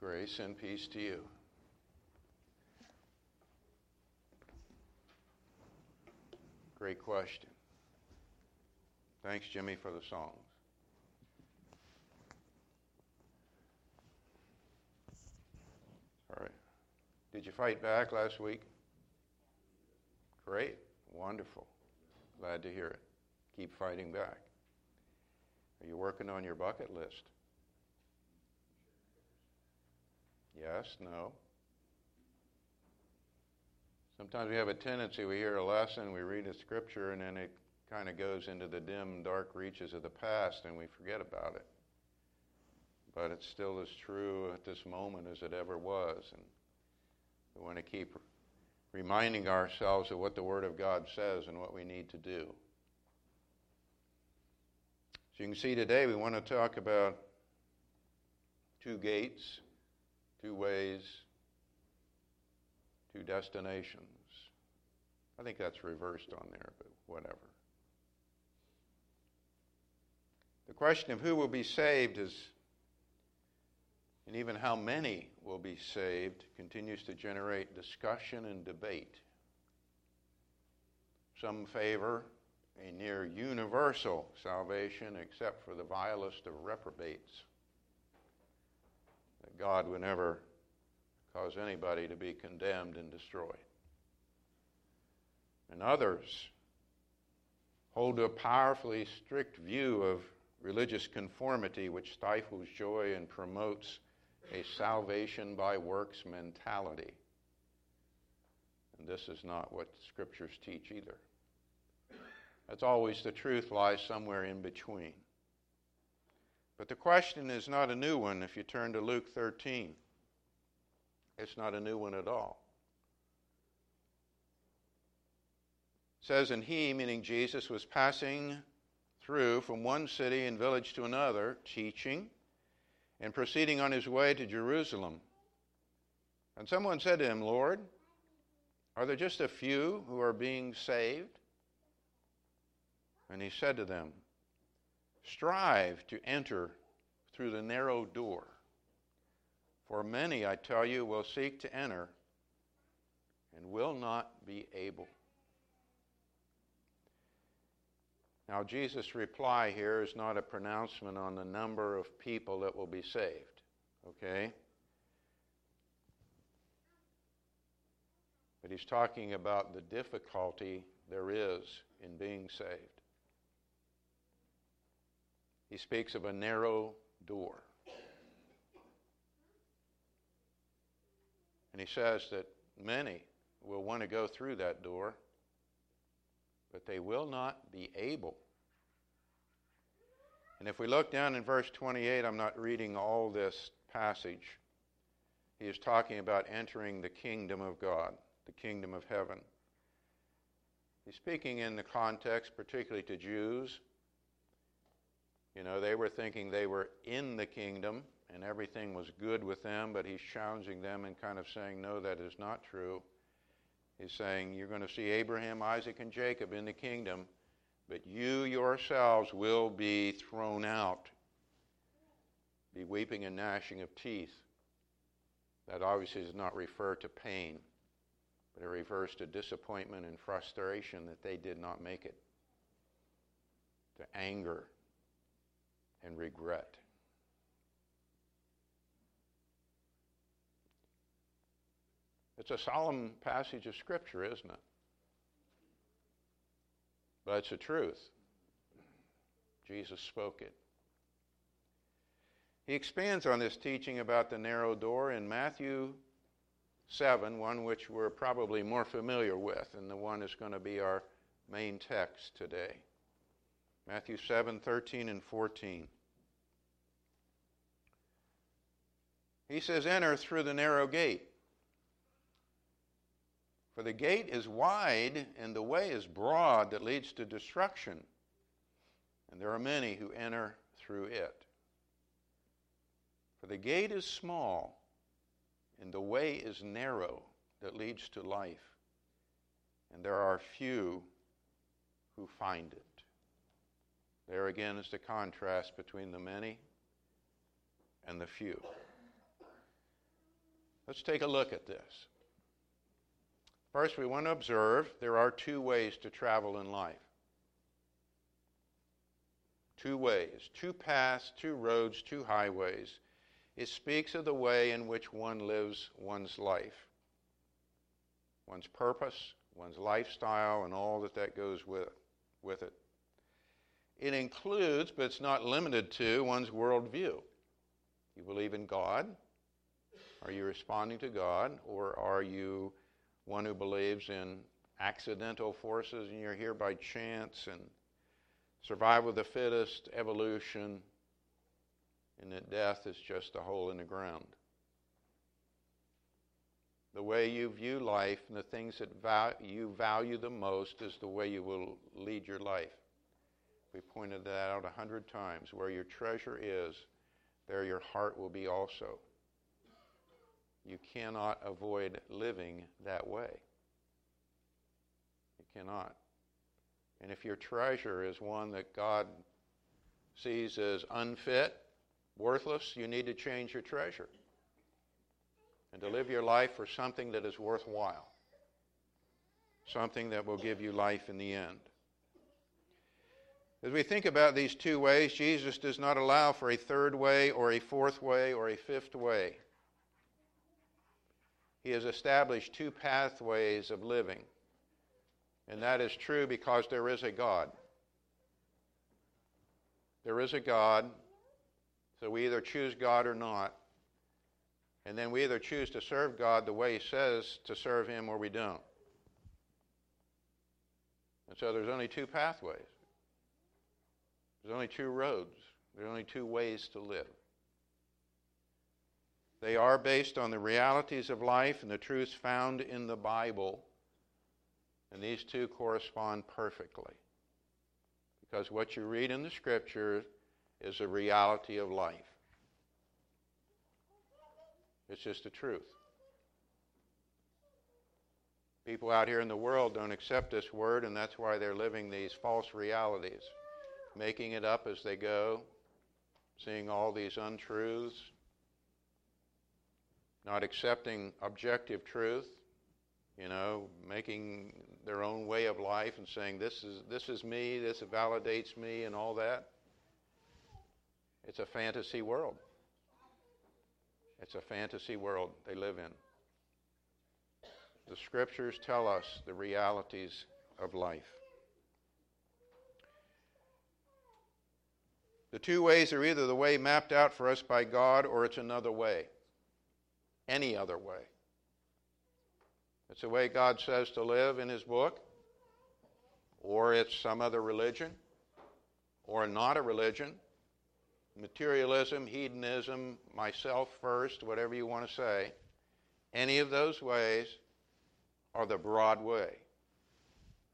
Grace and peace to you. Great question. Thanks, Jimmy, for the songs. All right. Did you fight back last week? Great. Wonderful. Glad to hear it. Keep fighting back. Are you working on your bucket list? Yes, no. Sometimes we have a tendency, we hear a lesson, we read a scripture, and then it kind of goes into the dim, dark reaches of the past and we forget about it. But it's still as true at this moment as it ever was. And we want to keep reminding ourselves of what the Word of God says and what we need to do. So you can see today we want to talk about two gates, two ways, two destinations. I think that's reversed on there, but whatever. The question of who will be saved is, and even how many will be saved, continues to generate discussion and debate. Some favor a near universal salvation, except for the vilest of reprobates. That God would never cause anybody to be condemned and destroyed. And others hold to a powerfully strict view of religious conformity which stifles joy and promotes a salvation by works mentality. And this is not what scriptures teach either. That's always the truth lies somewhere in between. But the question is not a new one if you turn to Luke 13. It's not a new one at all. It says, and he, meaning Jesus, was passing through from one city and village to another, teaching and proceeding on his way to Jerusalem. And someone said to him, Lord, are there just a few who are being saved? And he said to them, Strive to enter through the narrow door. For many, I tell you, will seek to enter and will not be able. Now, Jesus' reply here is not a pronouncement on the number of people that will be saved, okay? But he's talking about the difficulty there is in being saved. He speaks of a narrow door. And he says that many will want to go through that door but they will not be able. And if we look down in verse 28, I'm not reading all this passage. He is talking about entering the kingdom of God, the kingdom of heaven. He's speaking in the context, particularly to Jews. You know, they were thinking they were in the kingdom and everything was good with them, but he's challenging them and kind of saying, no, that is not true. He's saying, You're going to see Abraham, Isaac, and Jacob in the kingdom, but you yourselves will be thrown out, be weeping and gnashing of teeth. That obviously does not refer to pain, but it refers to disappointment and frustration that they did not make it, to anger and regret. It's a solemn passage of Scripture, isn't it? But it's the truth. Jesus spoke it. He expands on this teaching about the narrow door in Matthew 7, one which we're probably more familiar with, and the one is going to be our main text today. Matthew 7, 13 and 14. He says, Enter through the narrow gate. For the gate is wide and the way is broad that leads to destruction, and there are many who enter through it. For the gate is small and the way is narrow that leads to life, and there are few who find it. There again is the contrast between the many and the few. Let's take a look at this. First, we want to observe there are two ways to travel in life. Two ways, two paths, two roads, two highways. It speaks of the way in which one lives one's life, one's purpose, one's lifestyle, and all that that goes with, with it. It includes, but it's not limited to, one's worldview. You believe in God? Are you responding to God? Or are you one who believes in accidental forces and you're here by chance and survival of the fittest, evolution, and that death is just a hole in the ground? The way you view life and the things that you value the most is the way you will lead your life. We pointed that out a hundred times. Where your treasure is, there your heart will be also. You cannot avoid living that way. You cannot. And if your treasure is one that God sees as unfit, worthless, you need to change your treasure. And to live your life for something that is worthwhile. Something that will give you life in the end. As we think about these two ways, Jesus does not allow for a third way or a fourth way or a fifth way. He has established two pathways of living. And that is true because there is a God. There is a God, so we either choose God or not. And then we either choose to serve God the way He says to serve Him or we don't. And so there's only two pathways, there's only two roads, there's only two ways to live. They are based on the realities of life and the truths found in the Bible. And these two correspond perfectly. Because what you read in the Scripture is a reality of life. It's just the truth. People out here in the world don't accept this word, and that's why they're living these false realities, making it up as they go, seeing all these untruths, not accepting objective truth, you know, making their own way of life and saying this is this is me, this validates me and all that. It's a fantasy world. It's a fantasy world they live in. The scriptures tell us the realities of life. The two ways are either the way mapped out for us by God or it's another way any other way. It's the way God says to live in His book, or it's some other religion, or not a religion. Materialism, hedonism, myself first, whatever you want to say. Any of those ways are the broad way.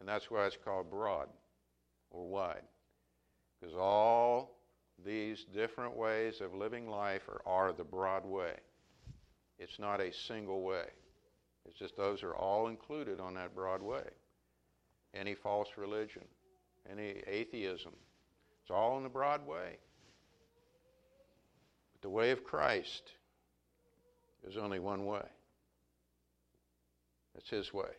And that's why it's called broad or wide. Because all these different ways of living life are, are the broad way. It's not a single way. It's just those are all included on that broad way. Any false religion, any atheism, it's all in the broad way. But the way of Christ is only one way. It's His way.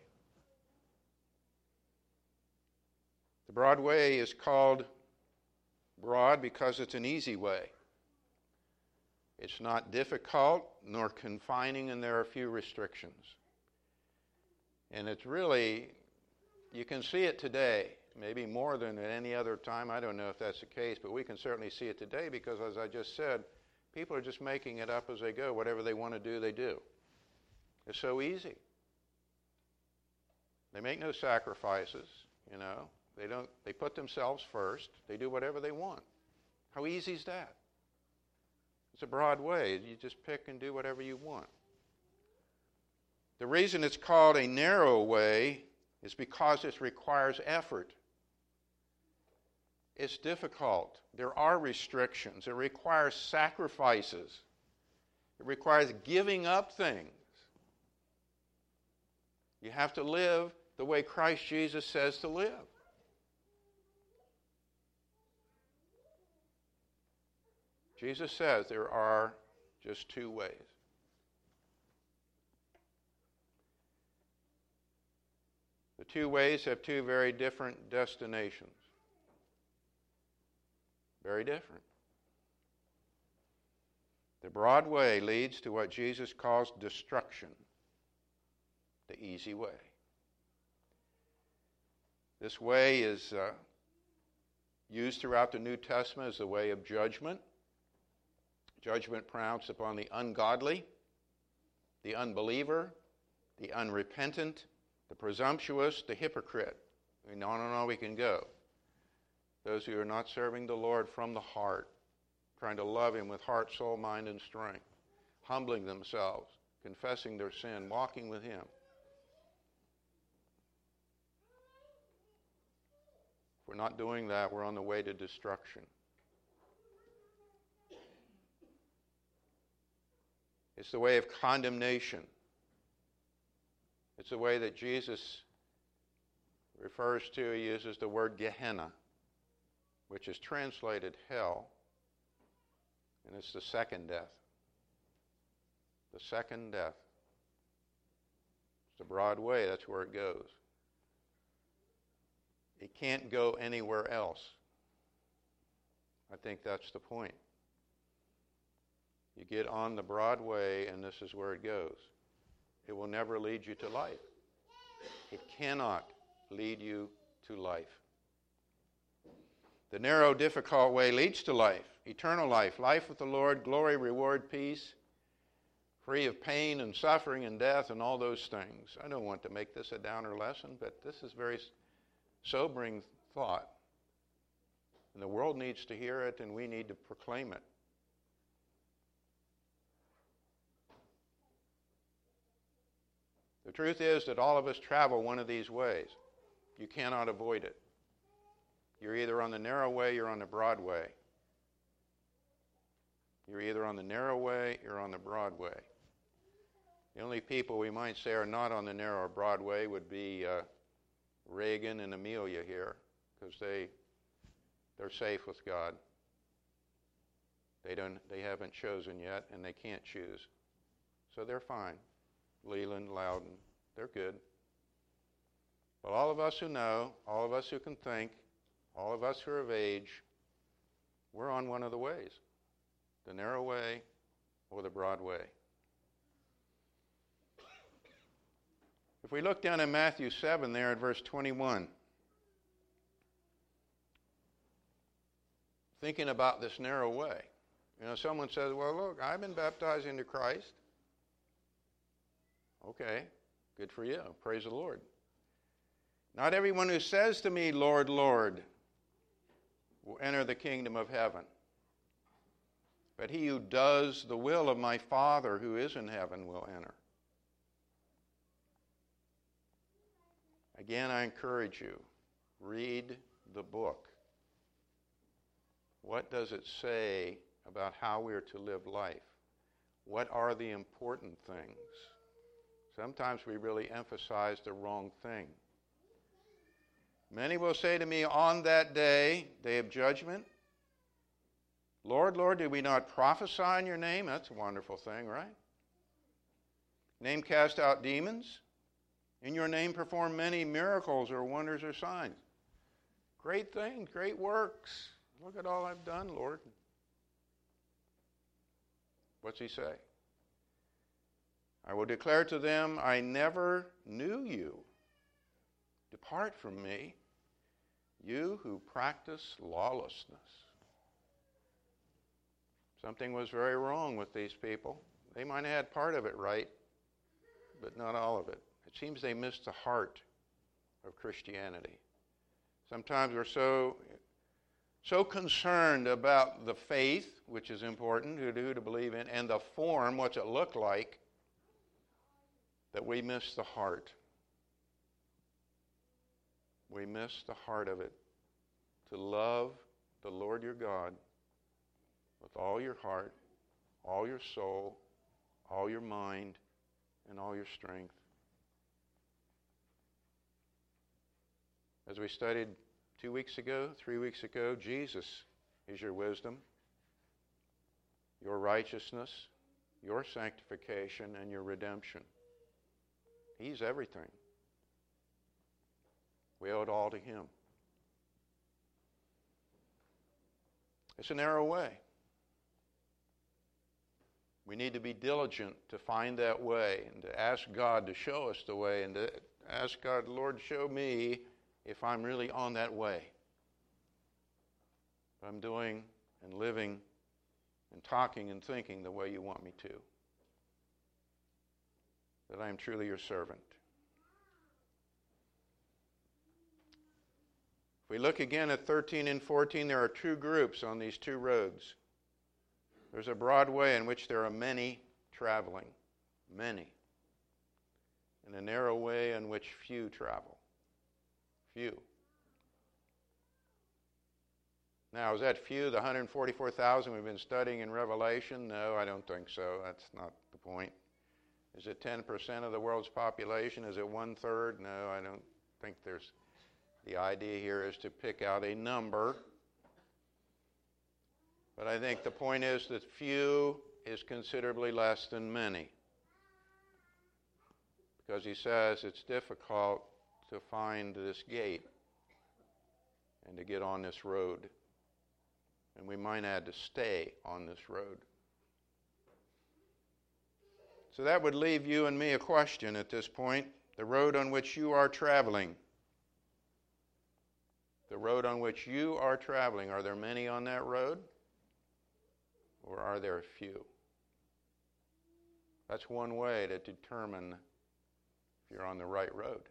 The broad way is called broad because it's an easy way. It's not difficult nor confining, and there are few restrictions. And it's really, you can see it today, maybe more than at any other time. I don't know if that's the case, but we can certainly see it today because, as I just said, people are just making it up as they go. Whatever they want to do, they do. It's so easy. They make no sacrifices, you know. They don't they put themselves first. They do whatever they want. How easy is that? It's a broad way. You just pick and do whatever you want. The reason it's called a narrow way is because it requires effort. It's difficult. There are restrictions. It requires sacrifices. It requires giving up things. You have to live the way Christ Jesus says to live. Jesus says there are just two ways. The two ways have two very different destinations. Very different. The broad way leads to what Jesus calls destruction, the easy way. This way is uh, used throughout the New Testament as a way of judgment. Judgment pronounced upon the ungodly, the unbeliever, the unrepentant, the presumptuous, the hypocrite. And on and on we can go. Those who are not serving the Lord from the heart, trying to love Him with heart, soul, mind, and strength, humbling themselves, confessing their sin, walking with Him. If we're not doing that, we're on the way to destruction. It's the way of condemnation. It's the way that Jesus refers to, he uses the word Gehenna, which is translated hell, and it's the second death. The second death. It's the broad way, that's where it goes. It can't go anywhere else. I think that's the point. You get on the broad way, and this is where it goes. It will never lead you to life. It cannot lead you to life. The narrow, difficult way leads to life, eternal life, life with the Lord, glory, reward, peace, free of pain and suffering and death and all those things. I don't want to make this a downer lesson, but this is very sobering thought. And the world needs to hear it, and we need to proclaim it. Truth is that all of us travel one of these ways. You cannot avoid it. You're either on the narrow way, you're on the broad way. You're either on the narrow way, you're on the broad way. The only people we might say are not on the narrow or broad way would be uh, Reagan and Amelia here, because they they're safe with God. They don't they haven't chosen yet, and they can't choose, so they're fine. Leland, Loudon, they're good. But all of us who know, all of us who can think, all of us who are of age, we're on one of the ways the narrow way or the broad way. If we look down in Matthew 7 there at verse 21, thinking about this narrow way. You know, someone says, Well, look, I've been baptized into Christ. Okay, good for you. Praise the Lord. Not everyone who says to me, Lord, Lord, will enter the kingdom of heaven, but he who does the will of my Father who is in heaven will enter. Again, I encourage you read the book. What does it say about how we are to live life? What are the important things? Sometimes we really emphasize the wrong thing. Many will say to me on that day, day of judgment, Lord, Lord, did we not prophesy in your name? That's a wonderful thing, right? Name cast out demons. In your name perform many miracles or wonders or signs. Great things, great works. Look at all I've done, Lord. What's he say? I will declare to them, I never knew you. Depart from me, you who practice lawlessness. Something was very wrong with these people. They might have had part of it right, but not all of it. It seems they missed the heart of Christianity. Sometimes we're so so concerned about the faith, which is important, who to believe in, and the form, what's it look like, that we miss the heart. We miss the heart of it. To love the Lord your God with all your heart, all your soul, all your mind, and all your strength. As we studied two weeks ago, three weeks ago, Jesus is your wisdom, your righteousness, your sanctification, and your redemption. He's everything. We owe it all to Him. It's a narrow way. We need to be diligent to find that way and to ask God to show us the way and to ask God, Lord, show me if I'm really on that way. I'm doing and living and talking and thinking the way you want me to. That I am truly your servant. If we look again at 13 and 14, there are two groups on these two roads. There's a broad way in which there are many traveling, many, and a narrow way in which few travel. Few. Now, is that few, the 144,000 we've been studying in Revelation? No, I don't think so. That's not the point. Is it 10% of the world's population? Is it one third? No, I don't think there's the idea here is to pick out a number. But I think the point is that few is considerably less than many. Because he says it's difficult to find this gate and to get on this road. And we might add to stay on this road. So that would leave you and me a question at this point. The road on which you are traveling the road on which you are traveling, are there many on that road? Or are there a few? That's one way to determine if you're on the right road.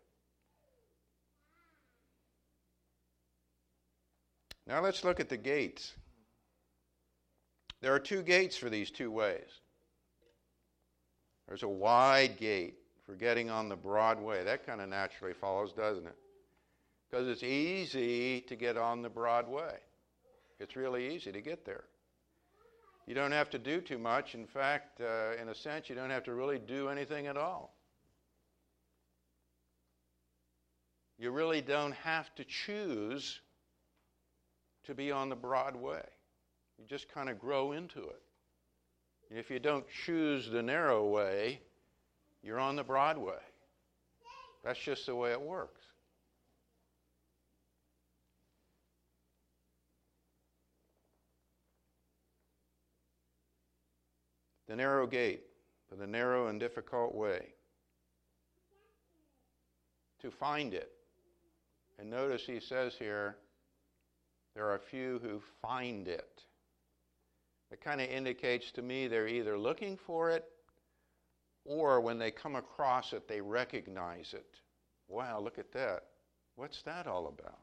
Now let's look at the gates. There are two gates for these two ways. There's a wide gate for getting on the broad way. That kind of naturally follows, doesn't it? because it's easy to get on the broad way. It's really easy to get there. You don't have to do too much. In fact, uh, in a sense, you don't have to really do anything at all. You really don't have to choose to be on the broad way. You just kind of grow into it. If you don't choose the narrow way, you're on the broad way. That's just the way it works. the narrow gate, for the narrow and difficult way. To find it. And notice he says here, there are few who find it. It kind of indicates to me they're either looking for it or when they come across it, they recognize it. Wow, look at that. What's that all about?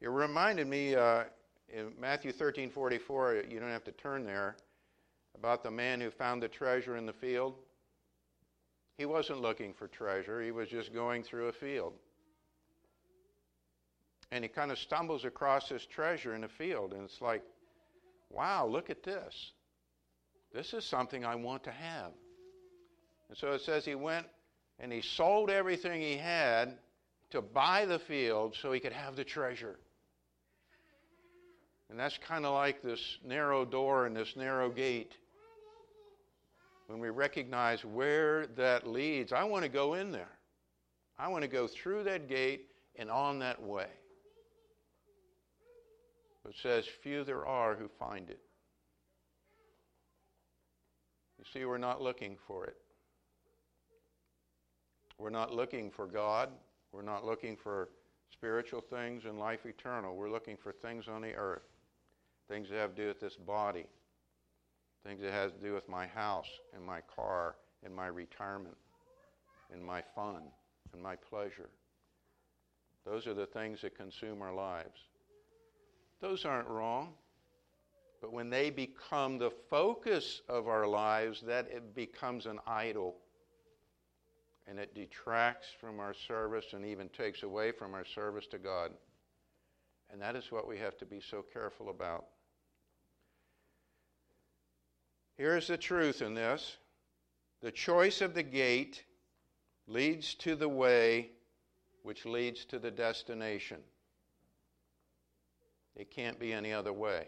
It reminded me uh, in Matthew 13 44, you don't have to turn there about the man who found the treasure in the field? He wasn't looking for treasure, he was just going through a field. And he kind of stumbles across this treasure in the field, and it's like, wow, look at this. This is something I want to have. And so it says he went and he sold everything he had to buy the field so he could have the treasure. And that's kind of like this narrow door and this narrow gate when we recognize where that leads, I want to go in there. I want to go through that gate and on that way. It says, Few there are who find it. You see, we're not looking for it. We're not looking for God. We're not looking for spiritual things and life eternal. We're looking for things on the earth, things that have to do with this body things that has to do with my house and my car and my retirement and my fun and my pleasure. Those are the things that consume our lives. Those aren't wrong. But when they become the focus of our lives, that it becomes an idol. And it detracts from our service and even takes away from our service to God. And that is what we have to be so careful about. Here's the truth in this the choice of the gate leads to the way which leads to the destination. It can't be any other way.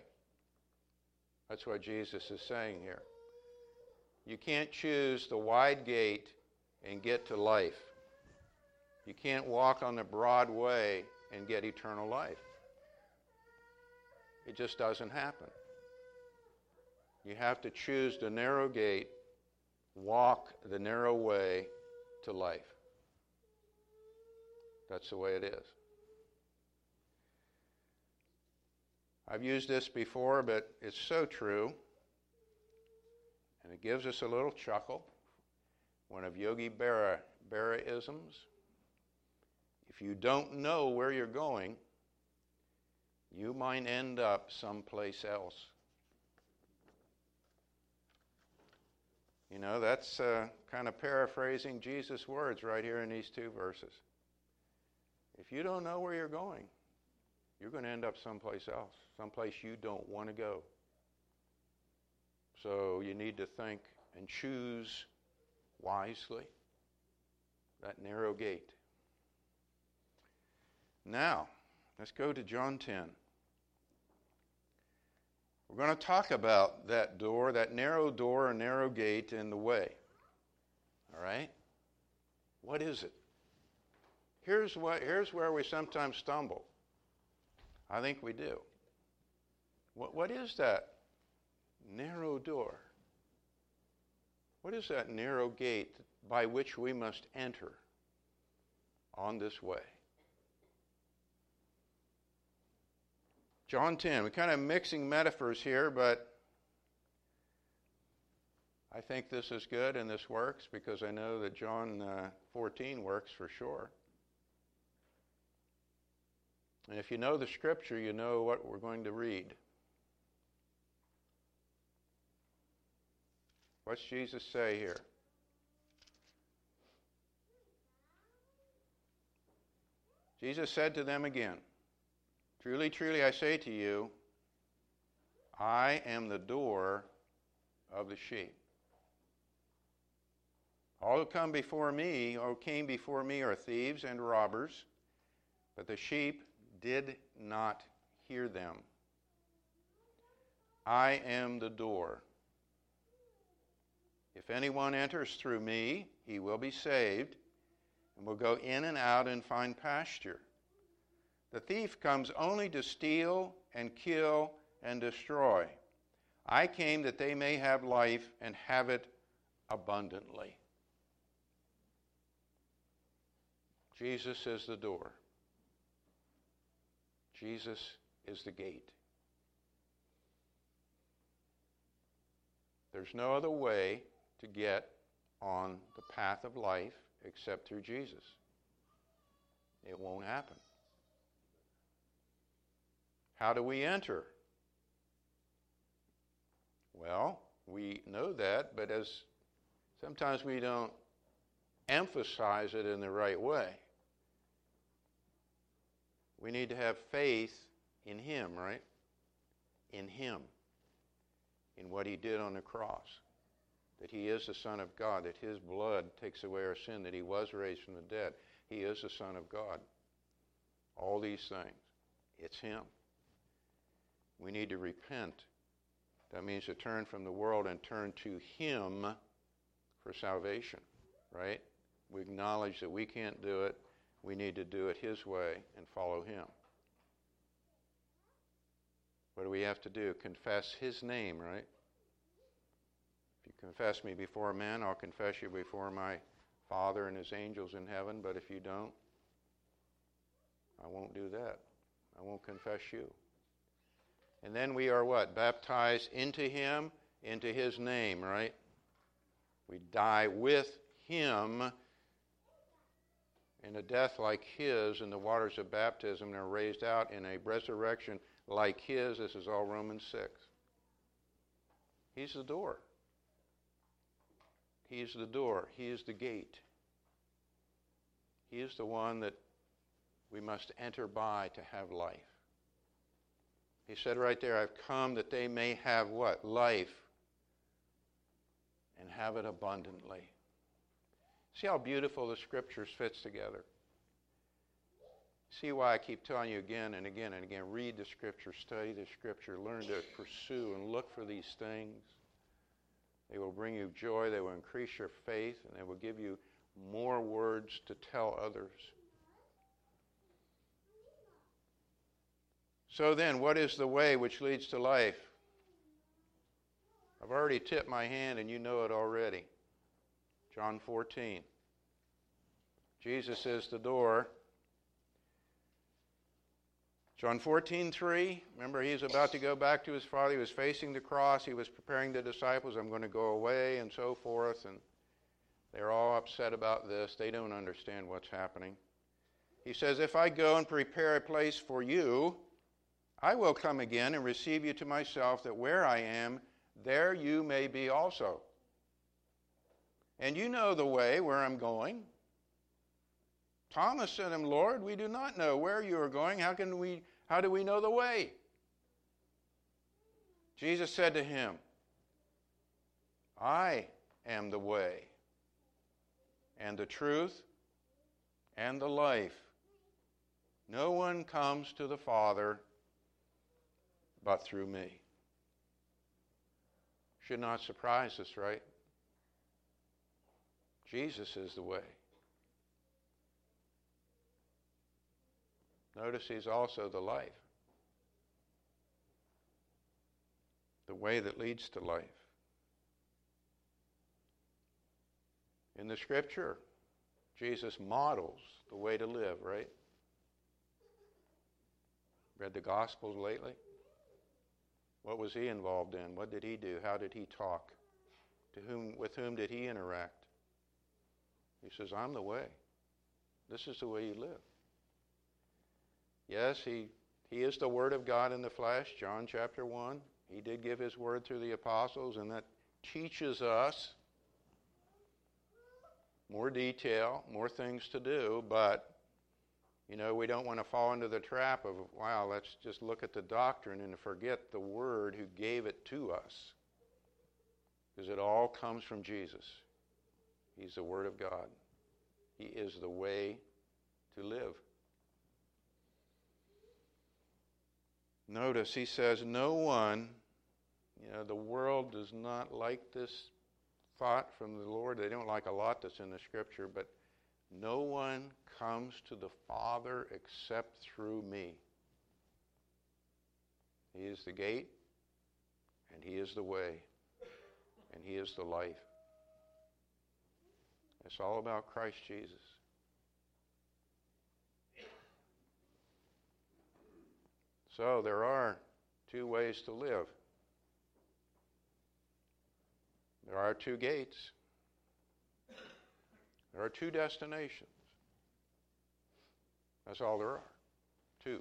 That's what Jesus is saying here. You can't choose the wide gate and get to life. You can't walk on the broad way and get eternal life. It just doesn't happen. You have to choose the narrow gate, walk the narrow way to life. That's the way it is. I've used this before, but it's so true. And it gives us a little chuckle. One of Yogi Berra, Berraisms. If you don't know where you're going, you might end up someplace else. You know, that's uh, kind of paraphrasing Jesus' words right here in these two verses. If you don't know where you're going, you're going to end up someplace else, someplace you don't want to go. So you need to think and choose wisely that narrow gate. Now, let's go to John 10. We're going to talk about that door, that narrow door or narrow gate in the way. All right? What is it? Here's, what, here's where we sometimes stumble. I think we do. What, what is that narrow door? What is that narrow gate by which we must enter on this way? John 10. We're kind of mixing metaphors here, but I think this is good and this works because I know that John uh, 14 works for sure. And if you know the scripture, you know what we're going to read. What's Jesus say here? Jesus said to them again, Truly, truly, I say to you, I am the door of the sheep. All who come before me, or came before me, are thieves and robbers, but the sheep did not hear them. I am the door. If anyone enters through me, he will be saved, and will go in and out and find pasture. The thief comes only to steal and kill and destroy. I came that they may have life and have it abundantly. Jesus is the door. Jesus is the gate. There's no other way to get on the path of life except through Jesus. It won't happen. How do we enter? Well, we know that, but as sometimes we don't emphasize it in the right way. We need to have faith in Him, right? In Him, in what He did on the cross. That He is the Son of God, that His blood takes away our sin, that He was raised from the dead. He is the Son of God. All these things. It's Him. We need to repent. That means to turn from the world and turn to Him for salvation, right? We acknowledge that we can't do it. We need to do it His way and follow Him. What do we have to do? Confess His name, right? If you confess me before men, I'll confess you before my Father and His angels in heaven. But if you don't, I won't do that. I won't confess you. And then we are what? Baptized into Him, into His name, right? We die with Him in a death like His in the waters of baptism and are raised out in a resurrection like His. This is all Romans 6. He's the door. He's the door. He is the gate. He is the one that we must enter by to have life. He said right there, I've come that they may have what? Life. And have it abundantly. See how beautiful the scriptures fits together. See why I keep telling you again and again and again read the scripture, study the scripture, learn to pursue and look for these things. They will bring you joy, they will increase your faith, and they will give you more words to tell others. So then, what is the way which leads to life? I've already tipped my hand and you know it already. John 14. Jesus is the door. John 14, 3. Remember, he's about to go back to his father. He was facing the cross. He was preparing the disciples. I'm going to go away and so forth. And they're all upset about this. They don't understand what's happening. He says, If I go and prepare a place for you, I will come again and receive you to myself, that where I am, there you may be also. And you know the way where I'm going. Thomas said to him, Lord, we do not know where you are going. How can we how do we know the way? Jesus said to him, I am the way and the truth and the life. No one comes to the Father but through me. Should not surprise us, right? Jesus is the way. Notice he's also the life, the way that leads to life. In the scripture, Jesus models the way to live, right? Read the Gospels lately? What was he involved in? What did he do? How did he talk? To whom, with whom did he interact? He says, I'm the way. This is the way you live. Yes, he, he is the Word of God in the flesh, John chapter 1. He did give his word through the apostles, and that teaches us more detail, more things to do, but you know, we don't want to fall into the trap of, wow, let's just look at the doctrine and forget the Word who gave it to us. Because it all comes from Jesus. He's the Word of God, He is the way to live. Notice he says, No one, you know, the world does not like this thought from the Lord. They don't like a lot that's in the scripture, but no one comes to the Father except through me. He is the gate, and He is the way, and He is the life. It's all about Christ Jesus. So there are two ways to live. There are two gates. There are two destinations. That's all there are. Two.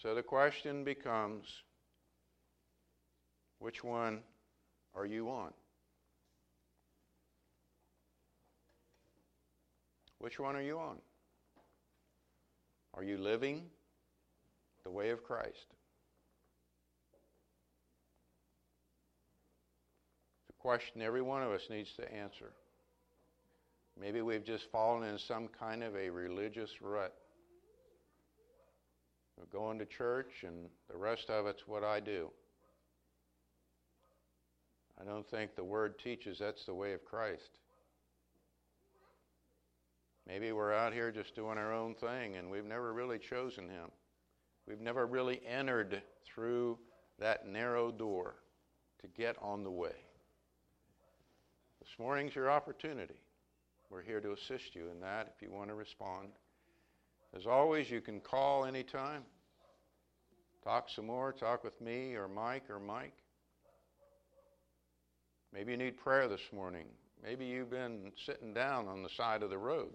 So the question becomes which one are you on? Which one are you on? Are you living the way of Christ? It's a question every one of us needs to answer. Maybe we've just fallen in some kind of a religious rut. We're going to church, and the rest of it's what I do. I don't think the Word teaches that's the way of Christ. Maybe we're out here just doing our own thing, and we've never really chosen Him. We've never really entered through that narrow door to get on the way. This morning's your opportunity. We're here to assist you in that if you want to respond. As always, you can call anytime. Talk some more, talk with me or Mike or Mike. Maybe you need prayer this morning. Maybe you've been sitting down on the side of the road.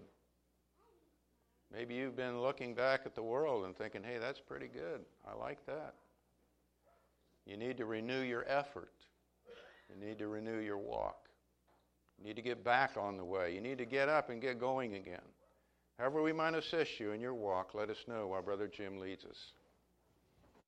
Maybe you've been looking back at the world and thinking, hey, that's pretty good. I like that. You need to renew your effort. You need to renew your walk. You need to get back on the way. You need to get up and get going again. However, we might assist you in your walk, let us know while Brother Jim leads us.